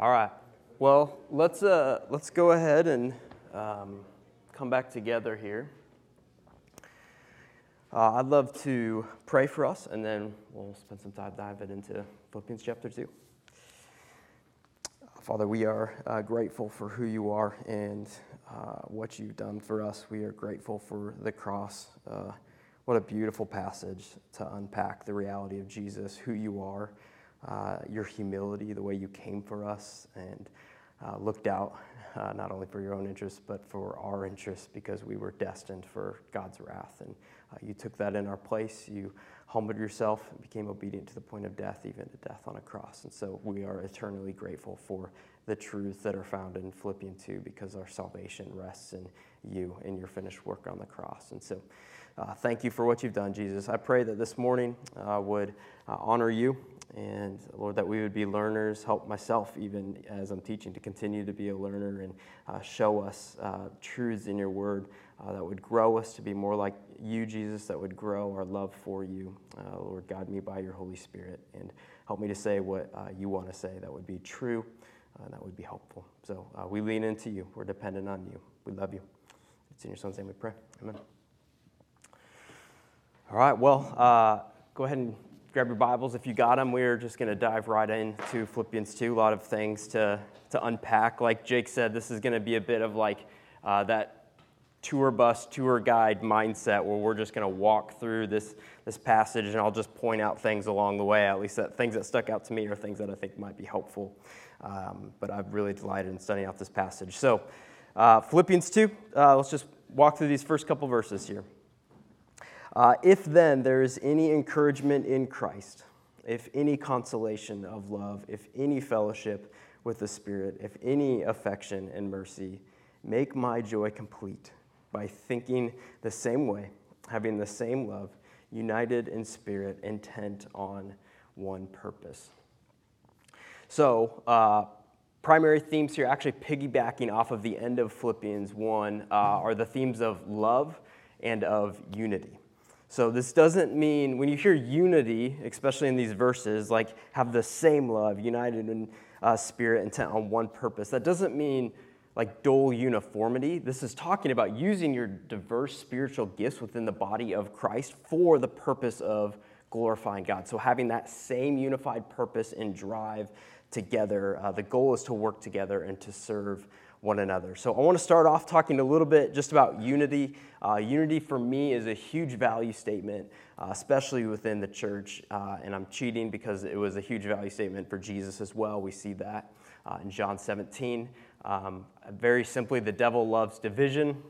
All right. Well, let's uh, let's go ahead and um, come back together here. Uh, I'd love to pray for us, and then we'll spend some time diving into Philippians chapter two. Father, we are uh, grateful for who you are and uh, what you've done for us. We are grateful for the cross. Uh, what a beautiful passage to unpack the reality of Jesus, who you are, uh, your humility, the way you came for us and uh, looked out uh, not only for your own interests, but for our interests because we were destined for God's wrath. And you took that in our place. You humbled yourself and became obedient to the point of death, even to death on a cross. And so we are eternally grateful for the truths that are found in Philippians 2 because our salvation rests in you and your finished work on the cross. And so uh, thank you for what you've done, Jesus. I pray that this morning uh, would uh, honor you and Lord, that we would be learners, help myself even as I'm teaching to continue to be a learner and uh, show us uh, truths in your word uh, that would grow us to be more like you, Jesus, that would grow our love for you. Lord, guide me by your Holy Spirit and help me to say what you want to say that would be true and that would be helpful. So we lean into you. We're dependent on you. We love you. It's in your son's name we pray. Amen. All right, well, uh, go ahead and grab your Bibles if you got them. We're just going to dive right into Philippians 2. A lot of things to, to unpack. Like Jake said, this is going to be a bit of like uh, that tour bus, tour guide mindset where we're just going to walk through this, this passage and I'll just point out things along the way, at least that things that stuck out to me or things that I think might be helpful. Um, but I'm really delighted in studying out this passage. So, uh, Philippians 2, uh, let's just walk through these first couple verses here. Uh, if then there is any encouragement in Christ, if any consolation of love, if any fellowship with the Spirit, if any affection and mercy, make my joy complete by thinking the same way, having the same love, united in spirit, intent on one purpose. So, uh, primary themes here, actually piggybacking off of the end of Philippians 1, uh, are the themes of love and of unity. So, this doesn't mean, when you hear unity, especially in these verses, like have the same love, united in uh, spirit, intent on one purpose, that doesn't mean like dull uniformity. This is talking about using your diverse spiritual gifts within the body of Christ for the purpose of glorifying God. So, having that same unified purpose and drive together, uh, the goal is to work together and to serve one another. So I want to start off talking a little bit just about unity. Uh, unity for me is a huge value statement, uh, especially within the church. Uh, and I'm cheating because it was a huge value statement for Jesus as well. We see that uh, in John 17. Um, very simply, the devil loves division,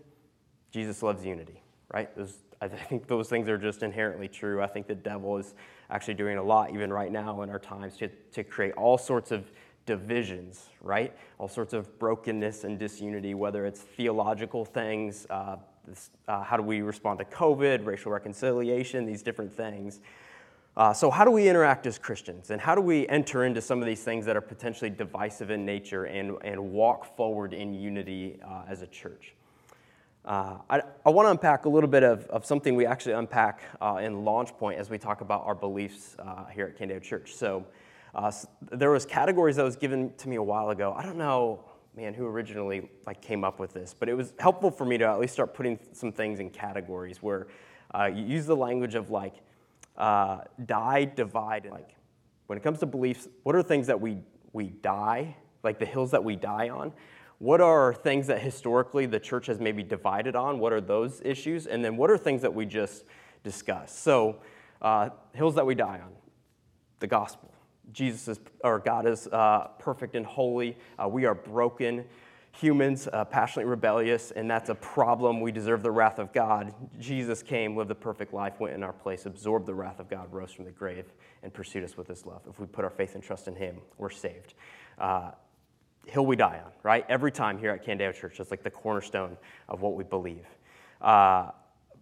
Jesus loves unity, right? Those, I think those things are just inherently true. I think the devil is actually doing a lot, even right now in our times, to, to create all sorts of divisions, right? All sorts of brokenness and disunity, whether it's theological things, uh, this, uh, how do we respond to COVID, racial reconciliation, these different things. Uh, so, how do we interact as Christians? And how do we enter into some of these things that are potentially divisive in nature and, and walk forward in unity uh, as a church? Uh, I, I want to unpack a little bit of, of something we actually unpack uh, in Launch Point as we talk about our beliefs here at Candeo Church. So, uh, there was categories that was given to me a while ago. I don't know, man, who originally like came up with this, but it was helpful for me to at least start putting some things in categories where uh, you use the language of like uh, die, divide, and like when it comes to beliefs, what are things that we we die, like the hills that we die on? What are things that historically the church has maybe divided on? What are those issues? And then what are things that we just discussed? So, uh, hills that we die on, the gospel Jesus is, or God is uh, perfect and holy. Uh, we are broken humans, uh, passionately rebellious, and that's a problem. We deserve the wrath of God. Jesus came, lived the perfect life, went in our place, absorbed the wrath of God, rose from the grave, and pursued us with his love. If we put our faith and trust in him, we're saved. Uh, hill we die on, right? Every time here at Candeo Church, that's like the cornerstone of what we believe.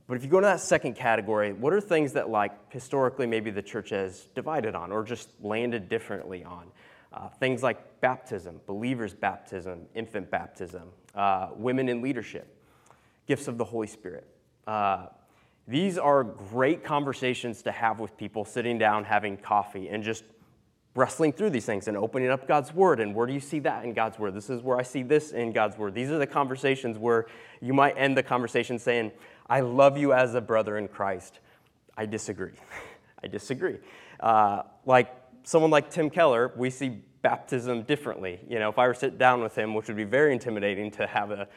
But if you go to that second category, what are things that, like, historically maybe the church has divided on or just landed differently on? Uh, things like baptism, believers' baptism, infant baptism, uh, women in leadership, gifts of the Holy Spirit. Uh, these are great conversations to have with people sitting down having coffee and just wrestling through these things and opening up God's word. And where do you see that in God's word? This is where I see this in God's word. These are the conversations where you might end the conversation saying, I love you as a brother in Christ. I disagree. I disagree. Uh, like someone like Tim Keller, we see baptism differently. You know, if I were to sit down with him, which would be very intimidating to have a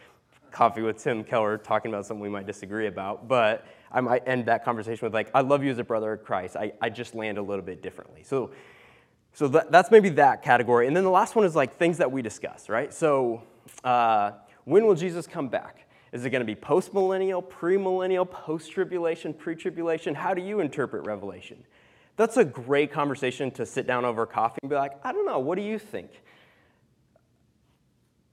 coffee with Tim Keller talking about something we might disagree about, but I might end that conversation with like, I love you as a brother in Christ. I, I just land a little bit differently. So, so that, that's maybe that category. And then the last one is like things that we discuss, right? So uh, when will Jesus come back? Is it going to be post millennial, pre-millennial, post tribulation, pre tribulation? How do you interpret Revelation? That's a great conversation to sit down over coffee and be like, I don't know, what do you think?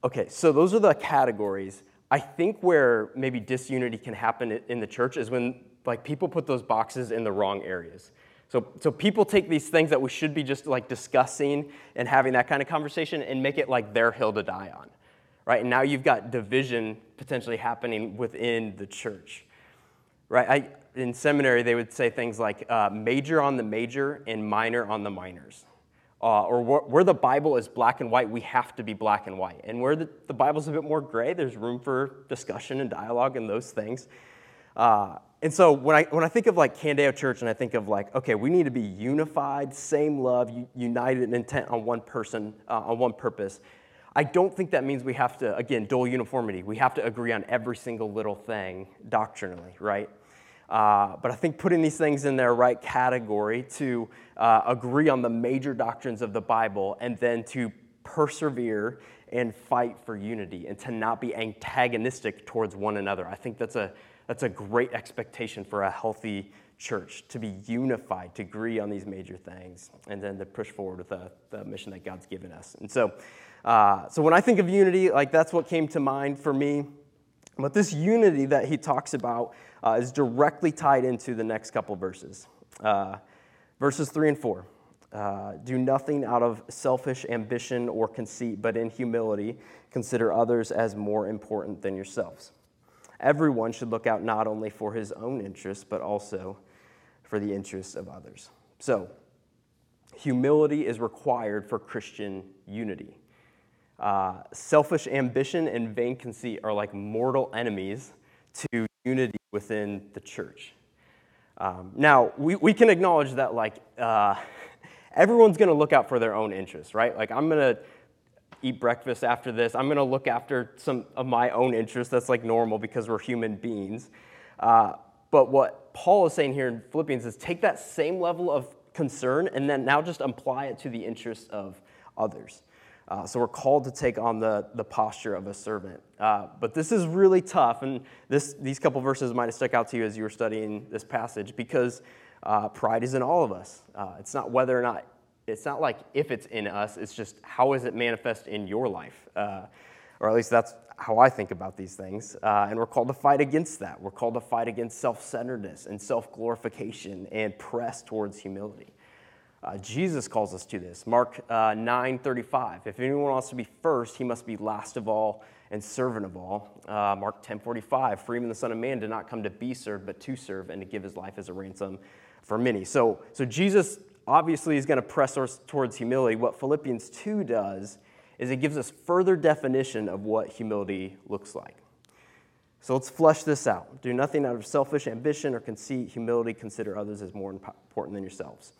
Okay, so those are the categories. I think where maybe disunity can happen in the church is when like people put those boxes in the wrong areas. So, so people take these things that we should be just like discussing and having that kind of conversation and make it like their hill to die on, right? And now you've got division potentially happening within the church, right? I, in seminary, they would say things like uh, major on the major and minor on the minors. Uh, or where the Bible is black and white, we have to be black and white. And where the, the Bible's a bit more gray, there's room for discussion and dialogue and those things. Uh, and so when I, when I think of like Candeo Church and I think of like, okay, we need to be unified, same love, united in intent on one person, uh, on one purpose, I don't think that means we have to, again, dual uniformity. We have to agree on every single little thing doctrinally, right? Uh, but I think putting these things in their right category to uh, agree on the major doctrines of the Bible and then to persevere and fight for unity and to not be antagonistic towards one another. I think that's a, that's a great expectation for a healthy church to be unified, to agree on these major things, and then to push forward with the, the mission that God's given us. And so, uh, so when I think of unity, like that's what came to mind for me. But this unity that he talks about uh, is directly tied into the next couple verses. Uh, verses 3 and 4. Uh, do nothing out of selfish ambition or conceit, but in humility consider others as more important than yourselves. Everyone should look out not only for his own interests, but also for the interests of others. So, humility is required for Christian unity. Uh, selfish ambition and vain conceit are like mortal enemies to unity within the church. Um, now, we, we can acknowledge that, like, uh, everyone's going to look out for their own interests, right? Like, I'm going to eat breakfast after this. I'm going to look after some of my own interests. That's like normal because we're human beings. Uh, but what Paul is saying here in Philippians is take that same level of concern and then now just apply it to the interests of others. Uh, so we're called to take on the, the posture of a servant. Uh, but this is really tough, and this, these couple verses might have stuck out to you as you were studying this passage because uh, pride is in all of us. Uh, it's not whether or not, it's not like if it's in us, it's just how is it manifest in your life? Uh, or at least that's how I think about these things. Uh, and we're called to fight against that. We're called to fight against self centeredness and self glorification and press towards humility. Uh, Jesus calls us to this. Mark uh, 9 35. If anyone wants to be first, he must be last of all and servant of all. Uh, Mark 10 45. For even the Son of Man did not come to be served, but to serve and to give his life as a ransom for many. So, so Jesus obviously is going to press us towards humility. What Philippians 2 does is it gives us further definition of what humility looks like. So let's flesh this out. Do nothing out of selfish ambition or conceit. Humility, consider others as more important than yourselves.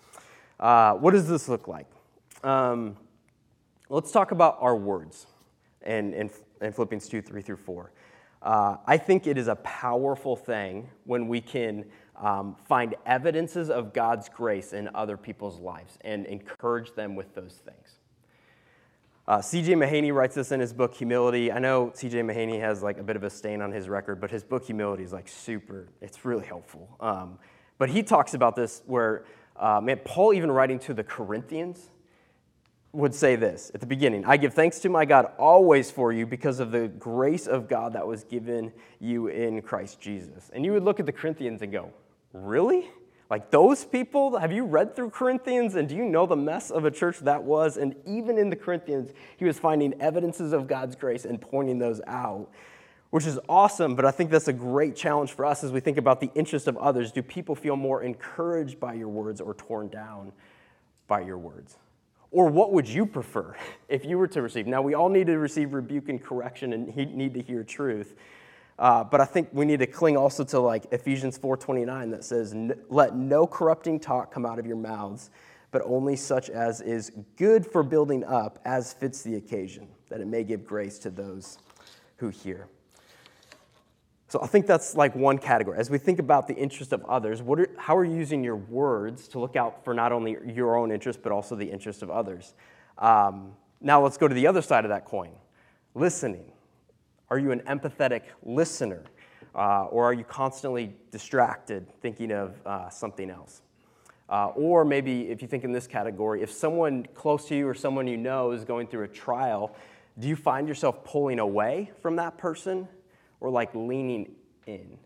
Uh, what does this look like? Um, let's talk about our words in, in, in, Philippians 2 3 through 4. Uh, I think it is a powerful thing when we can um, find evidences of God's grace in other people's lives and encourage them with those things. Uh, C.J. Mahaney writes this in his book Humility. I know C.J. Mahaney has like a bit of a stain on his record, but his book Humility is like super. It's really helpful. Um, but he talks about this where uh, man, Paul, even writing to the Corinthians, would say this at the beginning I give thanks to my God always for you because of the grace of God that was given you in Christ Jesus. And you would look at the Corinthians and go, Really? Like those people? Have you read through Corinthians and do you know the mess of a church that was? And even in the Corinthians, he was finding evidences of God's grace and pointing those out which is awesome, but I think that's a great challenge for us as we think about the interest of others. Do people feel more encouraged by your words or torn down by your words? Or what would you prefer if you were to receive? Now, we all need to receive rebuke and correction and need to hear truth. Uh, but I think we need to cling also to like Ephesians 4:29 that says, "Let no corrupting talk come out of your mouths, but only such as is good for building up, as fits the occasion, that it may give grace to those who hear." So I think that's like one category. As we think about the interest of others, what are, how are you using your words to look out for not only your own interest, but also the interest of others? Um, now let's go to the other side of that coin listening. Are you an empathetic listener? Uh, or are you constantly distracted thinking of uh, something else? Uh, or maybe if you think in this category, if someone close to you or someone you know is going through a trial, do you find yourself pulling away from that person or like leaning in,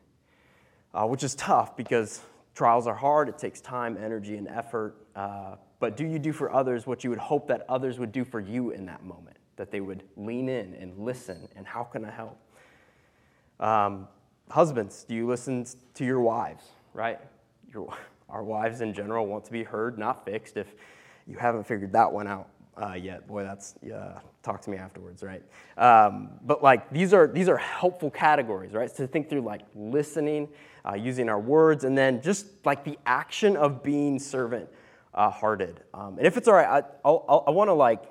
uh, which is tough because trials are hard. It takes time, energy, and effort. Uh, but do you do for others what you would hope that others would do for you in that moment? That they would lean in and listen, and how can I help? Um, husbands, do you listen to your wives, right? Your, our wives in general want to be heard, not fixed. If you haven't figured that one out, uh, yet. Boy, that's talk to me afterwards, right? Um, but like these are these are helpful categories, right? To think through like listening, uh, using our words, and then just like the action of being servant uh, hearted. Um, and if it's all right, I, I'll, i want to like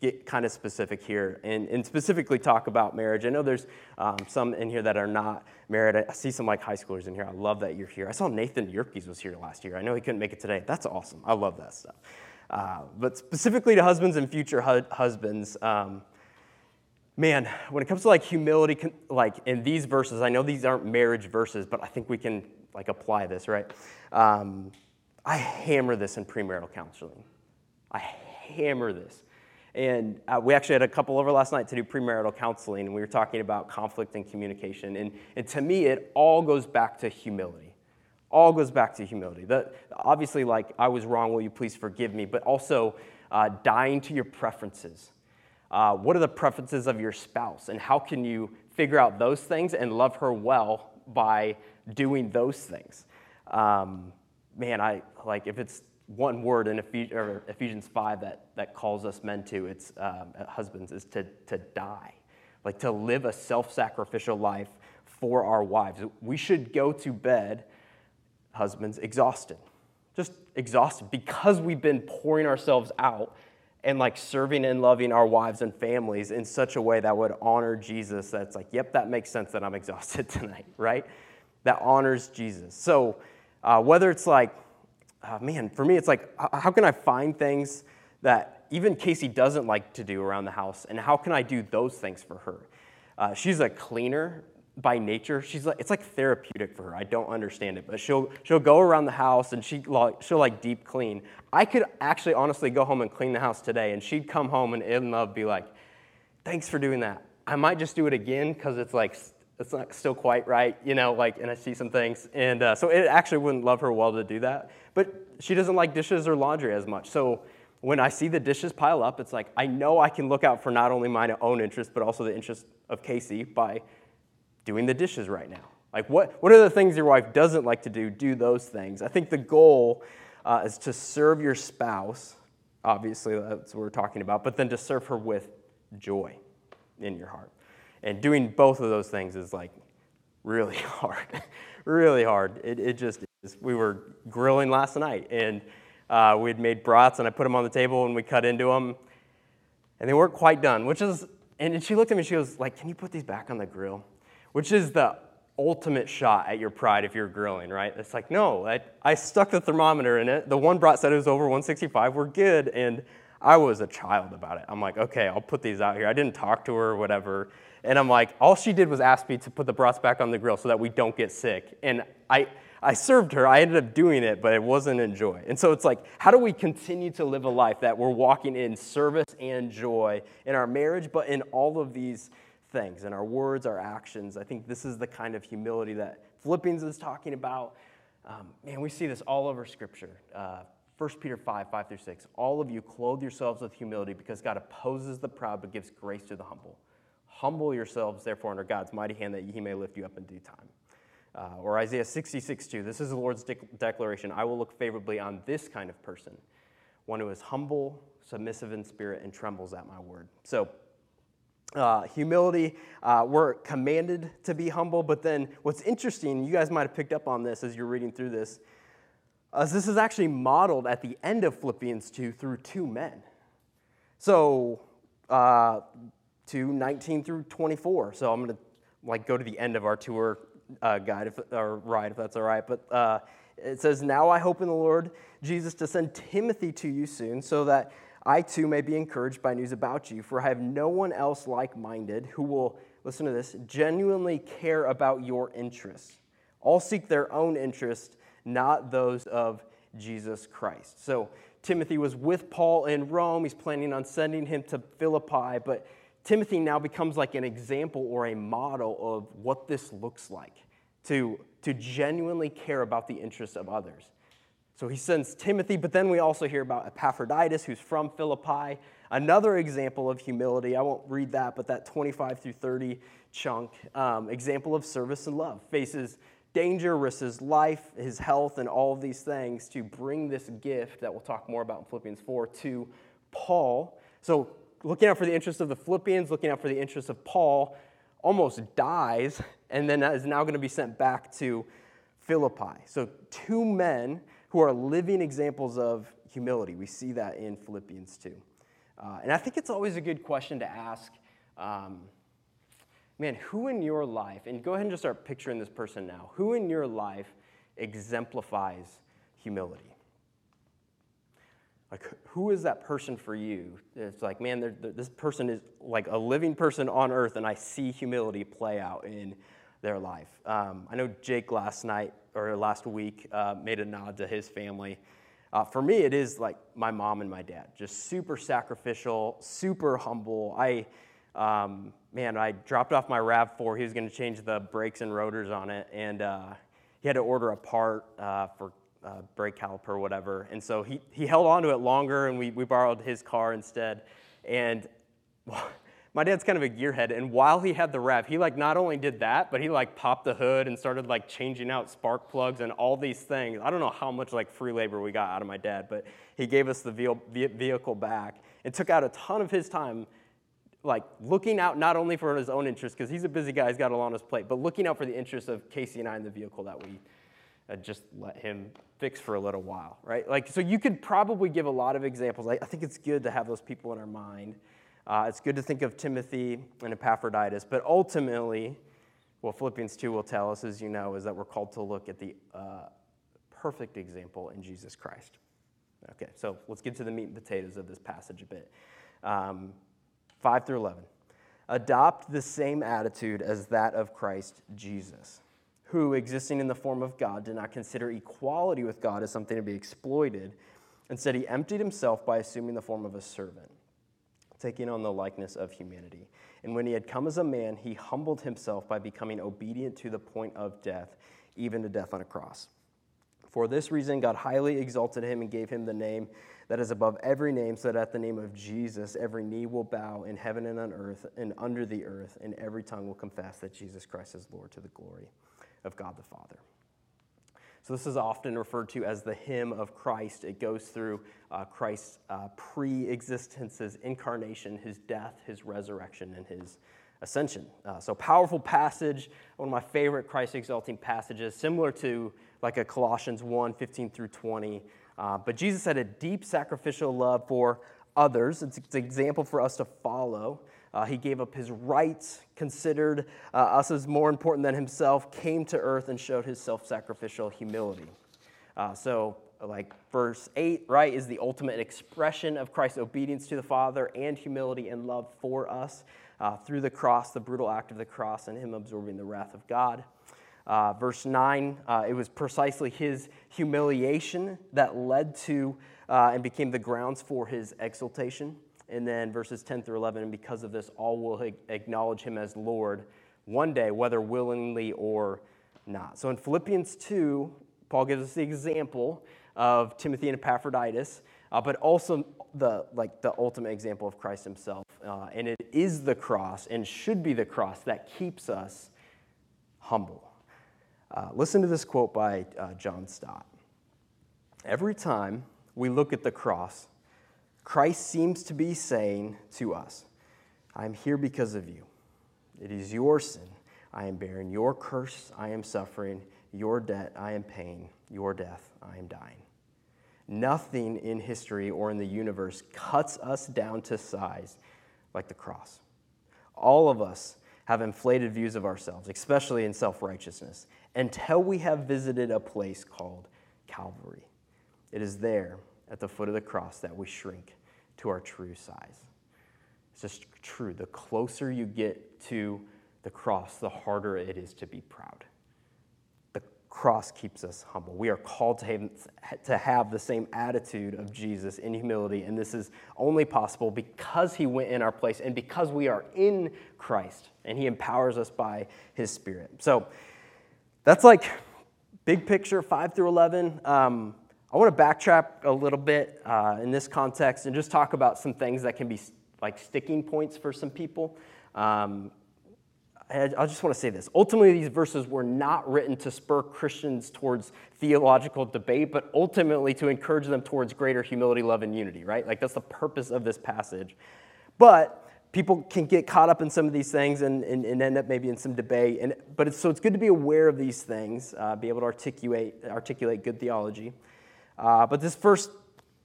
get kind of specific here and, and specifically talk about marriage. I know there's um, some in here that are not married. I, see some like high schoolers in here. I love that you're here. I saw Nathan Yerkes was here last year. I know he couldn't make it today. That's awesome. I love that stuff. Uh, but specifically to husbands and future hu- husbands, um, man, when it comes to like humility, like in these verses, I know these aren't marriage verses, but I think we can like apply this, right? Um, I hammer this in premarital counseling. I hammer this. And uh, we actually had a couple over last night to do premarital counseling, and we were talking about conflict and communication. And, and to me, it all goes back to humility all goes back to humility. The, obviously, like, I was wrong, will you please forgive me? But also uh, dying to your preferences. Uh, what are the preferences of your spouse? And how can you figure out those things and love her well by doing those things? Um, man, I like if it's one word in Ephesians 5 that, that calls us men to, it's um, husbands, is to, to die. Like to live a self sacrificial life for our wives. We should go to bed husbands exhausted. Just exhausted because we've been pouring ourselves out and like serving and loving our wives and families in such a way that would honor Jesus. That's like, yep, that makes sense that I'm exhausted tonight, right? That honors Jesus. So, uh, whether it's like, uh, man, for me, it's like, how can I find things that even Casey doesn't like to do around the house, and how can I do those things for her? Uh, she's a cleaner, by nature, she's like, it's like therapeutic for her. I don't understand it, but she'll, she'll go around the house and she, like, she'll like deep clean. I could actually honestly go home and clean the house today, and she'd come home and in love be like, thanks for doing that. I might just do it again because it's like, it's not still quite right, you know, like, and I see some things. And uh, so it actually wouldn't love her well to do that. But she doesn't like dishes or laundry as much. So when I see the dishes pile up, it's like, I know I can look out for not only my own interest, but also the interest of Casey by doing the dishes right now. Like, what, what are the things your wife doesn't like to do? Do those things. I think the goal uh, is to serve your spouse. Obviously, that's what we're talking about, but then to serve her with joy in your heart. And doing both of those things is like really hard. really hard. It, it just is. We were grilling last night, and uh, we had made brats, and I put them on the table, and we cut into them, and they weren't quite done, which is, and she looked at me, and she goes, like, can you put these back on the grill? Which is the ultimate shot at your pride if you're grilling, right? It's like, no, I, I stuck the thermometer in it. The one brat said it was over 165. We're good. And I was a child about it. I'm like, okay, I'll put these out here. I didn't talk to her or whatever. And I'm like, all she did was ask me to put the brats back on the grill so that we don't get sick. And I, I served her. I ended up doing it, but it wasn't in joy. And so it's like, how do we continue to live a life that we're walking in service and joy in our marriage, but in all of these things, in our words, our actions. I think this is the kind of humility that Philippians is talking about. Um, man, we see this all over Scripture. Uh, 1 Peter 5, 5 through 6. All of you clothe yourselves with humility because God opposes the proud but gives grace to the humble. Humble yourselves, therefore, under God's mighty hand that he may lift you up in due time. Uh, or Isaiah 66, 2. This is the Lord's de- declaration I will look favorably on this kind of person, one who is humble, submissive in spirit, and trembles at my word. So, uh, humility, uh, we're commanded to be humble, but then what's interesting, you guys might have picked up on this as you're reading through this, uh, this is actually modeled at the end of Philippians 2 through two men. So, uh, to 19 through 24. So I'm going to like go to the end of our tour uh, guide if, or ride, if that's all right. But uh, it says, Now I hope in the Lord Jesus to send Timothy to you soon, so that I too may be encouraged by news about you. For I have no one else like minded who will, listen to this, genuinely care about your interests. All seek their own interest, not those of Jesus Christ. So Timothy was with Paul in Rome. He's planning on sending him to Philippi, but Timothy now becomes like an example or a model of what this looks like to, to genuinely care about the interests of others. So he sends Timothy, but then we also hear about Epaphroditus, who's from Philippi. Another example of humility. I won't read that, but that 25 through 30 chunk. Um, example of service and love. Faces danger, risks his life, his health, and all of these things to bring this gift that we'll talk more about in Philippians 4 to Paul. So looking out for the interests of the Philippians, looking out for the interests of Paul, almost dies, and then is now going to be sent back to Philippi. So, two men who are living examples of humility. We see that in Philippians 2. Uh, and I think it's always a good question to ask um, man, who in your life, and go ahead and just start picturing this person now, who in your life exemplifies humility? Like, who is that person for you? It's like, man, they're, they're, this person is like a living person on earth, and I see humility play out in their life. Um, I know Jake last night or last week uh, made a nod to his family. Uh, for me, it is like my mom and my dad, just super sacrificial, super humble. I, um, man, I dropped off my RAV4. He was going to change the brakes and rotors on it, and uh, he had to order a part uh, for uh, brake caliper or whatever. And so he, he held on to it longer, and we, we borrowed his car instead. And my dad's kind of a gearhead, and while he had the rev, he like not only did that, but he like popped the hood and started like changing out spark plugs and all these things. I don't know how much like free labor we got out of my dad, but he gave us the vehicle back and took out a ton of his time like looking out not only for his own interest because he's a busy guy he's got a lot on his plate but looking out for the interests of casey and i in the vehicle that we uh, just let him fix for a little while, right? Like, so you could probably give a lot of examples. I, I think it's good to have those people in our mind. Uh, it's good to think of Timothy and Epaphroditus, but ultimately, what Philippians 2 will tell us, as you know, is that we're called to look at the uh, perfect example in Jesus Christ. Okay, so let's get to the meat and potatoes of this passage a bit. Um, 5 through 11. Adopt the same attitude as that of Christ Jesus who, existing in the form of God, did not consider equality with God as something to be exploited. Instead, he emptied himself by assuming the form of a servant, taking on the likeness of humanity. And when he had come as a man, he humbled himself by becoming obedient to the point of death, even to death on a cross. For this reason, God highly exalted him and gave him the name that is above every name, so that at the name of Jesus, every knee will bow in heaven and on earth and under the earth, and every tongue will confess that Jesus Christ is Lord to the glory of God the Father. So, this is often referred to as the hymn of Christ. It goes through uh, Christ's uh, pre existence, his incarnation, his death, his resurrection, and his ascension. Uh, so, powerful passage, one of my favorite Christ exalting passages, similar to like a Colossians 1 15 through 20. Uh, but Jesus had a deep sacrificial love for others. It's, it's an example for us to follow. Uh, he gave up his rights, considered uh, us as more important than himself, came to earth and showed his self sacrificial humility. Uh, so, like verse 8, right, is the ultimate expression of Christ's obedience to the Father and humility and love for us uh, through the cross, the brutal act of the cross, and him absorbing the wrath of God. Uh, verse 9, uh, it was precisely his humiliation that led to and became the grounds for his exaltation. And then verses 10 through 11, and because of this, all will acknowledge him as Lord one day, whether willingly or not. So in Philippians 2, Paul gives us the example of Timothy and Epaphroditus, uh, but also the, like, the ultimate example of Christ himself. Uh, and it is the cross and should be the cross that keeps us humble. Uh, listen to this quote by uh, John Stott. Every time we look at the cross, Christ seems to be saying to us, I am here because of you. It is your sin I am bearing, your curse I am suffering, your debt I am paying, your death I am dying. Nothing in history or in the universe cuts us down to size like the cross. All of us have inflated views of ourselves, especially in self righteousness, until we have visited a place called Calvary. It is there at the foot of the cross that we shrink to our true size. It's just true. The closer you get to the cross, the harder it is to be proud The cross keeps us humble. We are called to have, the same attitude of Jesus in humility, and this is only possible because he went in our place and because we are in Christ and he empowers us by his Spirit. So that's like big picture 5 through 11. Um, I want to backtrack a little bit uh, in this context and just talk about some things that can be like sticking points for some people. Um, I just want to say this. Ultimately, these verses were not written to spur Christians towards theological debate, but ultimately to encourage them towards greater humility, love, and unity, right? Like that's the purpose of this passage. But people can get caught up in some of these things and, and, and end up maybe in some debate. And, but it's, so it's good to be aware of these things, uh, be able to articulate, articulate good theology. Uh, but this first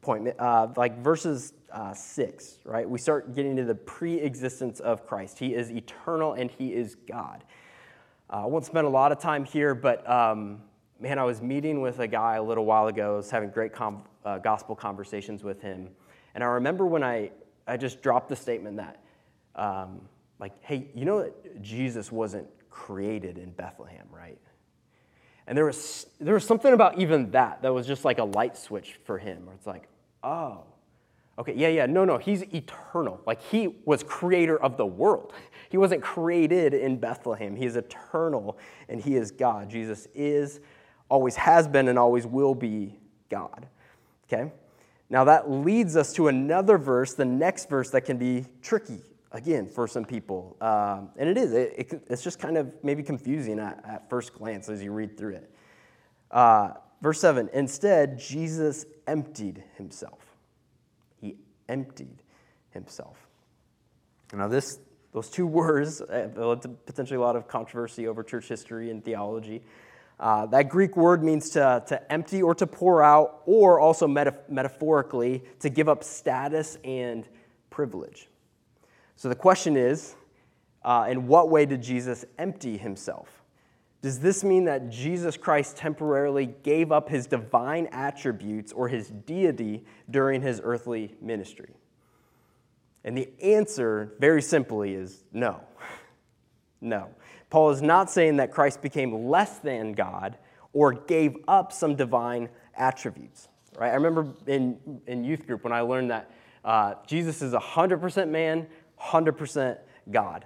point, uh, like verses uh, 6, right? We start getting to the pre existence of Christ. He is eternal and He is God. Uh, I won't spend a lot of time here, but um, man, I was meeting with a guy a little while ago. I was having great com- uh, gospel conversations with him. And I remember when I, I just dropped the statement that, um, like, hey, you know that Jesus wasn't created in Bethlehem, right? And there was, there was something about even that that was just like a light switch for him, where it's like, oh, Okay, yeah, yeah, no, no, he's eternal. Like he was creator of the world. He wasn't created in Bethlehem. He is eternal and he is God. Jesus is, always has been, and always will be God. Okay? Now that leads us to another verse, the next verse that can be tricky again for some people. Um, and it is, it, it, it's just kind of maybe confusing at, at, first glance as you read through it. Uh, verse 7 Instead, Jesus emptied himself He emptied himself. Now, this, those two words uh, led to potentially a lot of controversy over church history and theology. Uh, that Greek word means to, to empty or to pour out, or also metaphorically, to give up status and privilege. So the question is uh, in what way did Jesus empty himself? Does this mean that Jesus Christ temporarily gave up his divine attributes or his deity during his earthly ministry? And the answer, very simply, is no. No. Paul is not saying that Christ became less than God or gave up some divine attributes. Right? I remember in, in youth group when I learned that uh, Jesus is 100% man, 100% God.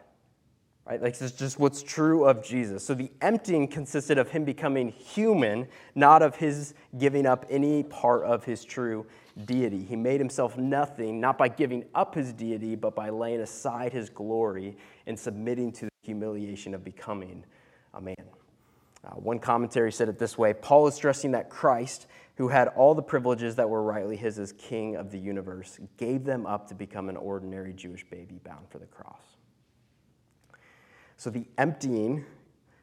Right? Like, this is just what's true of Jesus. So the emptying consisted of him becoming human, not of his giving up any part of his true deity. He made himself nothing, not by giving up his deity, but by laying aside his glory and submitting to the humiliation of becoming a man. Uh, one commentary said it this way Paul is stressing that Christ, who had all the privileges that were rightly his as king of the universe, gave them up to become an ordinary Jewish baby bound for the cross. So the emptying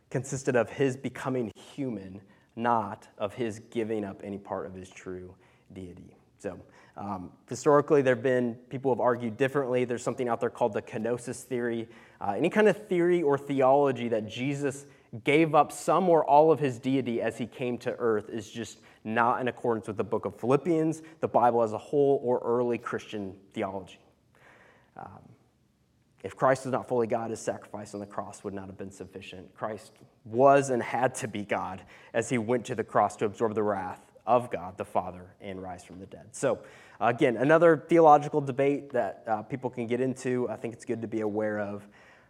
consisted of his becoming human, not of his giving up any part of his true deity. So, um, historically, there have been people have argued differently. There's something out there called the kenosis theory. Uh, any kind of theory or theology that Jesus gave up some or all of his deity as he came to earth is just not in accordance with the book of Philippians, the Bible as a whole, or early Christian theology. Um, if Christ was not fully God, his sacrifice on the cross would not have been sufficient. Christ was and had to be God as he went to the cross to absorb the wrath of God the Father and rise from the dead. So, again, another theological debate that uh, people can get into. I think it's good to be aware of.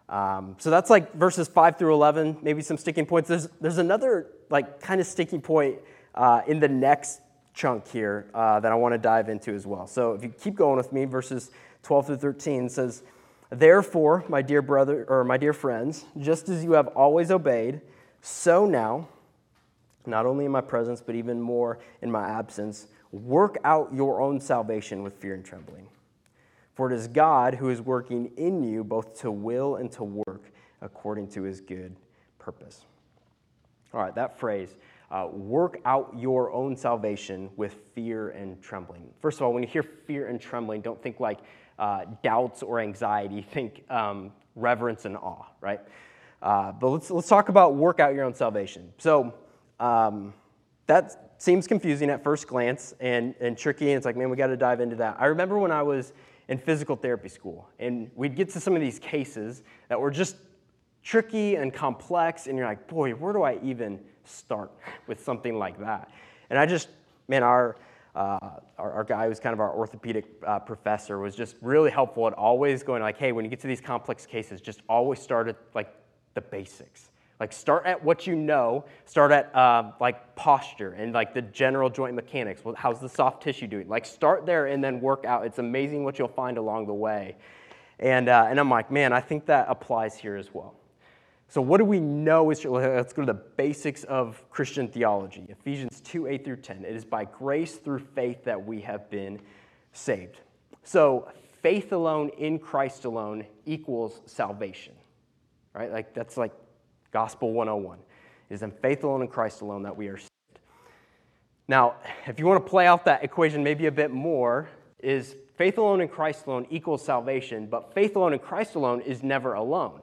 Um, so that's like verses 5 through 11, maybe some sticking points. There's, there's another, like, kind of sticking point uh, in the next chunk here uh, that I want to dive into as well. So if you keep going with me, verses 12 through 13 says, Therefore, my dear brother or my dear friends, just as you have always obeyed, so now, not only in my presence but even more in my absence, work out your own salvation with fear and trembling. For it is God who is working in you both to will and to work according to his good purpose. All right, that phrase, uh, work out your own salvation with fear and trembling. First of all, when you hear fear and trembling, don't think like uh, doubts or anxiety, think um, reverence and awe, right? Uh, but let's, let's talk about work out your own salvation. So um, that seems confusing at first glance and, and tricky, and it's like, man, we got to dive into that. I remember when I was in physical therapy school, and we'd get to some of these cases that were just tricky and complex, and you're like, boy, where do I even start with something like that? And I just, man, our, uh, our, our, guy who's kind of our orthopedic uh, professor was just really helpful at always going like, hey, when you get to these complex cases, just always start at like the basics. Like start at what you know, start at uh, like posture and like the general joint mechanics. Well, how's the soft tissue doing? Like start there and then work out. It's amazing what you'll find along the way. And, uh, and I'm like, man, I think that applies here as well. So, what do we know is, let's go to the basics of Christian theology. Ephesians 2 8 through 10. It is by grace through faith that we have been saved. So, faith alone in Christ alone equals salvation, right? Like, that's like gospel 101. It is in faith alone in Christ alone that we are saved. Now, if you want to play out that equation maybe a bit more, is faith alone in Christ alone equals salvation, but faith alone in Christ alone is never alone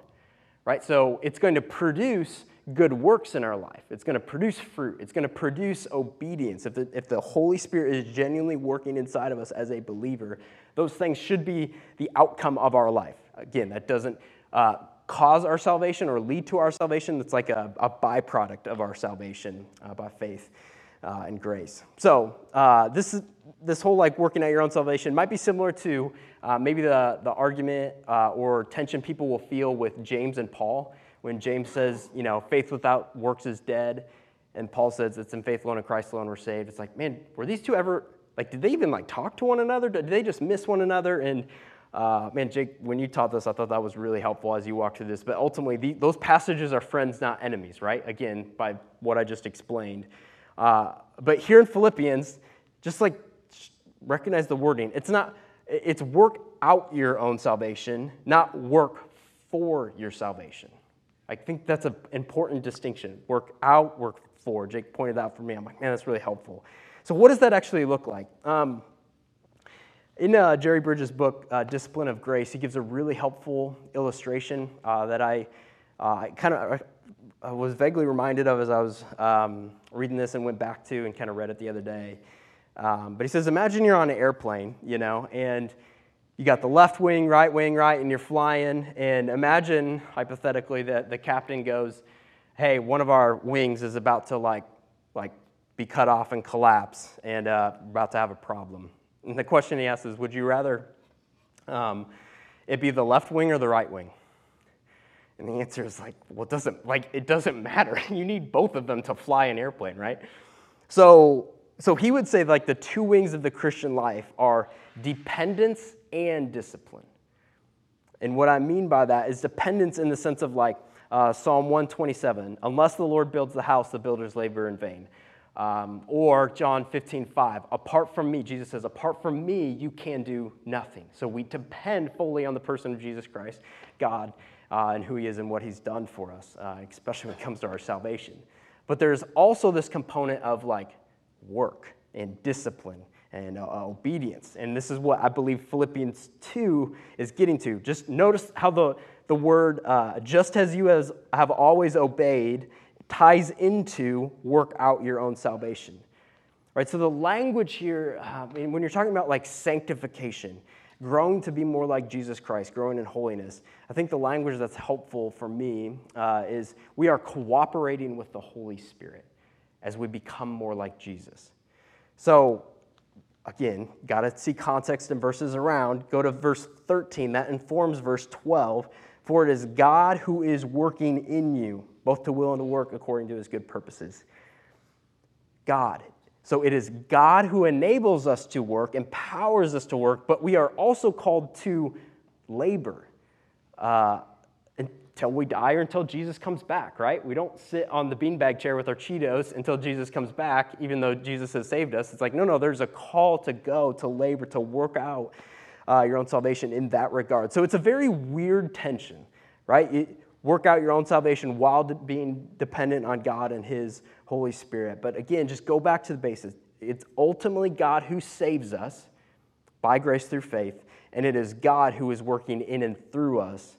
right? So it's going to produce good works in our life. It's going to produce fruit. It's going to produce obedience. If the, if the Holy Spirit is genuinely working inside of us as a believer, those things should be the outcome of our life. Again, that doesn't uh, cause our salvation or lead to our salvation. It's like a, a byproduct of our salvation uh, by faith uh, and grace. So uh, this is this whole like working out your own salvation might be similar to uh, maybe the, the argument uh, or tension people will feel with James and Paul when James says, you know, faith without works is dead. And Paul says it's in faith alone and Christ alone we're saved. It's like, man, were these two ever, like, did they even like talk to one another? Did they just miss one another? And uh, man, Jake, when you taught this, I thought that was really helpful as you walked through this. But ultimately, the, those passages are friends, not enemies, right? Again, by what I just explained. Uh, but here in Philippians, just like recognize the wording. It's not, it's work out your own salvation, not work for your salvation. I think that's an important distinction. Work out, work for. Jake pointed out for me. I'm like, man, that's really helpful. So, what does that actually look like? Um, in uh, Jerry Bridges' book, uh, Discipline of Grace, he gives a really helpful illustration uh, that I uh, kind of was vaguely reminded of as I was um, reading this and went back to and kind of read it the other day. Um, but he says, imagine you're on an airplane, you know, and you got the left wing, right wing, right, and you're flying. And imagine, hypothetically, that the captain goes, hey, one of our wings is about to like, like be cut off and collapse and uh, about to have a problem. And the question he asks is, would you rather um, it be the left wing or the right wing? And the answer is like, well, it doesn't, like, it doesn't matter. you need both of them to fly an airplane, right? So so he would say like the two wings of the Christian life are dependence and discipline. And what I mean by that is dependence in the sense of like uh, Psalm 127, unless the Lord builds the house, the builders labor in vain. Um, or John 15, 5, apart from me, Jesus says, apart from me, you can do nothing. So we depend fully on the person of Jesus Christ, God, uh, and who he is and what he's done for us, uh, especially when it comes to our salvation. But there's also this component of like work and discipline and uh, obedience. And this is what I believe Philippians 2 is getting to. Just notice how the, the word, uh, just as you as have always obeyed, ties into work out your own salvation. Right? So the language here, uh, when you're talking about like sanctification, growing to be more like Jesus Christ, growing in holiness, I think the language that's helpful for me uh, is we are cooperating with the Holy Spirit as we become more like Jesus. So, again, got to see context and verses around. Go to verse 13, that informs verse 12. For it is God who is working in you, both to will and to work according to his good purposes. God. So it is God who enables us to work, empowers us to work, but we are also called to labor. Uh, till we die or until Jesus comes back, right? We don't sit on the beanbag chair with our Cheetos until Jesus comes back, even though Jesus has saved us. It's like, no, no, there's a call to go, to labor, to work out uh, your own salvation in that regard. So it's a very weird tension, right? You work out your own salvation while being dependent on God and His Holy Spirit. But again, just go back to the basics. It's ultimately God who saves us by grace through faith, and it is God who is working in and through us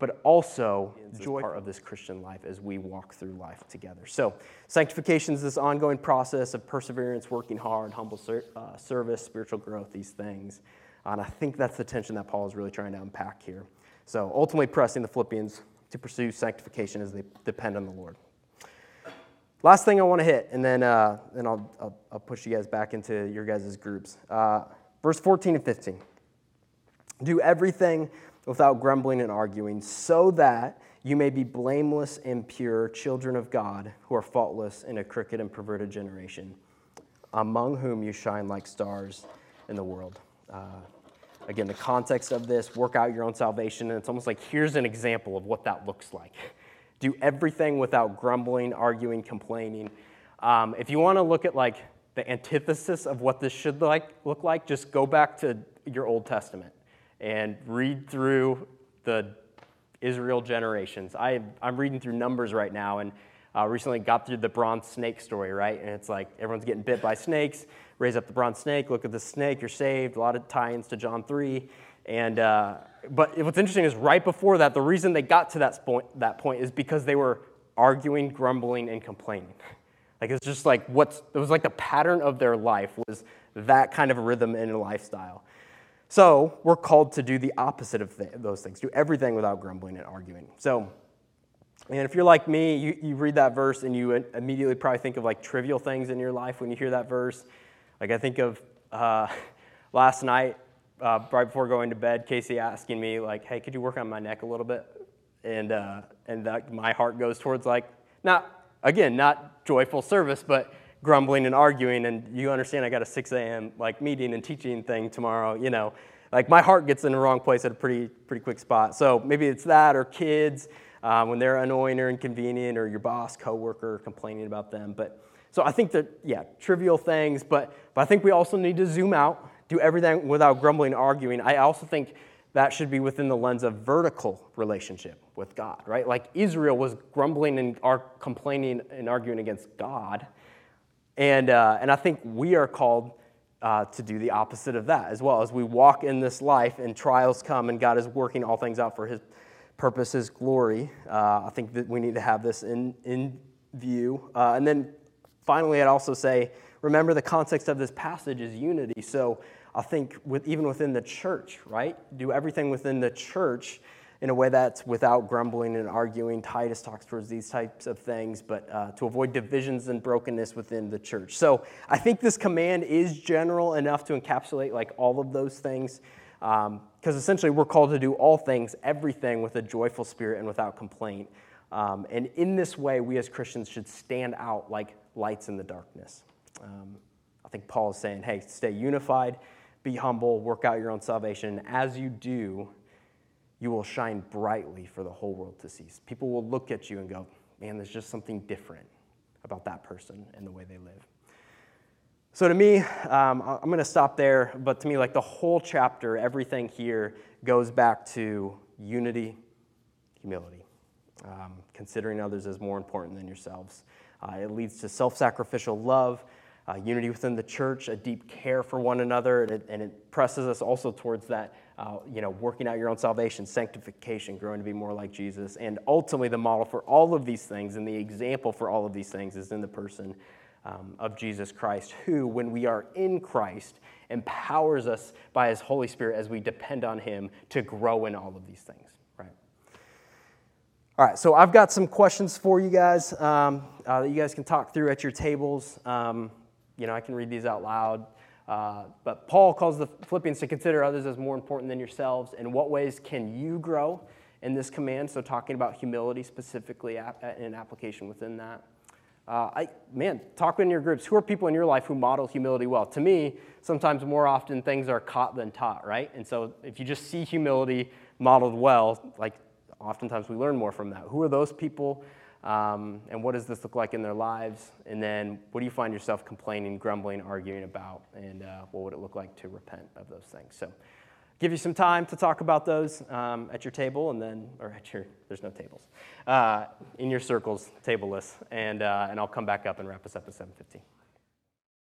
but also joy part of this Christian life as we walk through life together. So, sanctification is this ongoing process of perseverance, working hard, humble ser- uh, service, spiritual growth, these things. And I think that's the tension that Paul is really trying to unpack here. So, ultimately, pressing the Philippians to pursue sanctification as they depend on the Lord. Last thing I want to hit, and then, uh, I'll, I'll, I'll, push you guys back into your guys' groups. Uh, verse 14 and 15. Do everything without grumbling and arguing, so that you may be blameless and pure, children of God, who are faultless in a crooked and perverted generation, among whom you shine like stars in the world. Uh, again, the context of this work out your own salvation, and it's almost like here's an example of what that looks like. Do everything without grumbling, arguing, complaining. Um, if you want to look at like the antithesis of what this should like, look like, just go back to your Old Testament and read through the Israel generations. I, I'm reading through Numbers right now and uh, recently got through the bronze snake story, right? And it's like everyone's getting bit by snakes. Raise up the bronze snake, look at the snake, you're saved. A lot of tie ins to John 3. And, uh, but what's interesting is right before that, the reason they got to that point, that point is because they were arguing, grumbling, and complaining. Like it's just like what's, it was like the pattern of their life was that kind of rhythm and a lifestyle. So we're called to do the opposite of th- those things, do everything without grumbling and arguing. So, and if you're like me, you, you read that verse and you immediately probably think of like trivial things in your life when you hear that verse. Like I think of uh, last night, uh, right before going to bed, Casey asking me like, "Hey, could you work on my neck a little bit?" And uh, and that, my heart goes towards like, not again, not joyful service, but grumbling and arguing and you understand i got a 6 a.m like meeting and teaching thing tomorrow you know? Like my heart gets in the wrong place at a pretty pretty quick spot. So maybe it's that or kids um, when they're annoying or inconvenient or your boss coworker complaining about them. But so i think that yeah trivial things but but i think we also need to zoom out do everything without grumbling arguing i also think that should be within the lens of vertical relationship with god right like israel was grumbling and are complaining and arguing against god and, uh, and I think we are called uh, to do the opposite of that as well. As we walk in this life and trials come and God is working all things out for His purpose, His glory, uh, I think that we need to have this in, in view. Uh, and then finally, I'd also say, remember the context of this passage is unity. So I think with, even within the church, right? Do everything within the church in a way that's without grumbling and arguing. Titus talks towards these types of things, but uh, to avoid divisions and brokenness within the church. So I think this command is general enough to encapsulate like all of those things, because um, essentially we're called to do all things, everything with a joyful spirit and without complaint. Um, and in this way, we as Christians should stand out like lights in the darkness. Um, I think Paul is saying, hey, stay unified, be humble, work out your own salvation. As you do, you will shine brightly for the whole world to see. People will look at you and go, man, there's just something different about that person and the way they live. So to me, um, I'm going to stop there, but to me, like the whole chapter, everything here goes back to unity, humility, um, considering others as more important than yourselves. Uh, it leads to self sacrificial love, uh, unity within the church, a deep care for one another, and it, and it presses us also towards that uh, you know, working out your own salvation, sanctification, growing to be more like Jesus. And ultimately, the model for all of these things and the example for all of these things is in the person um, of Jesus Christ, who, when we are in Christ, empowers us by his Holy Spirit as we depend on him to grow in all of these things. All right, so I've got some questions for you guys um, uh, that you guys can talk through at your tables. Um, you know, I can read these out loud. Uh, but Paul calls the Philippians to consider others as more important than yourselves. In what ways can you grow in this command? So, talking about humility specifically in application within that. Uh, I, man, talk in your groups. Who are people in your life who model humility well? To me, sometimes more often things are caught than taught, right? And so, if you just see humility modeled well, like oftentimes we learn more from that. Who are those people? Um, and what does this look like in their lives? And then what do you find yourself complaining, grumbling, arguing about? And uh, what would it look like to repent of those things? So, give you some time to talk about those um, at your table, and then, or at your, there's no tables, uh, in your circles, tableless, and, uh, and I'll come back up and wrap us up at 7:15.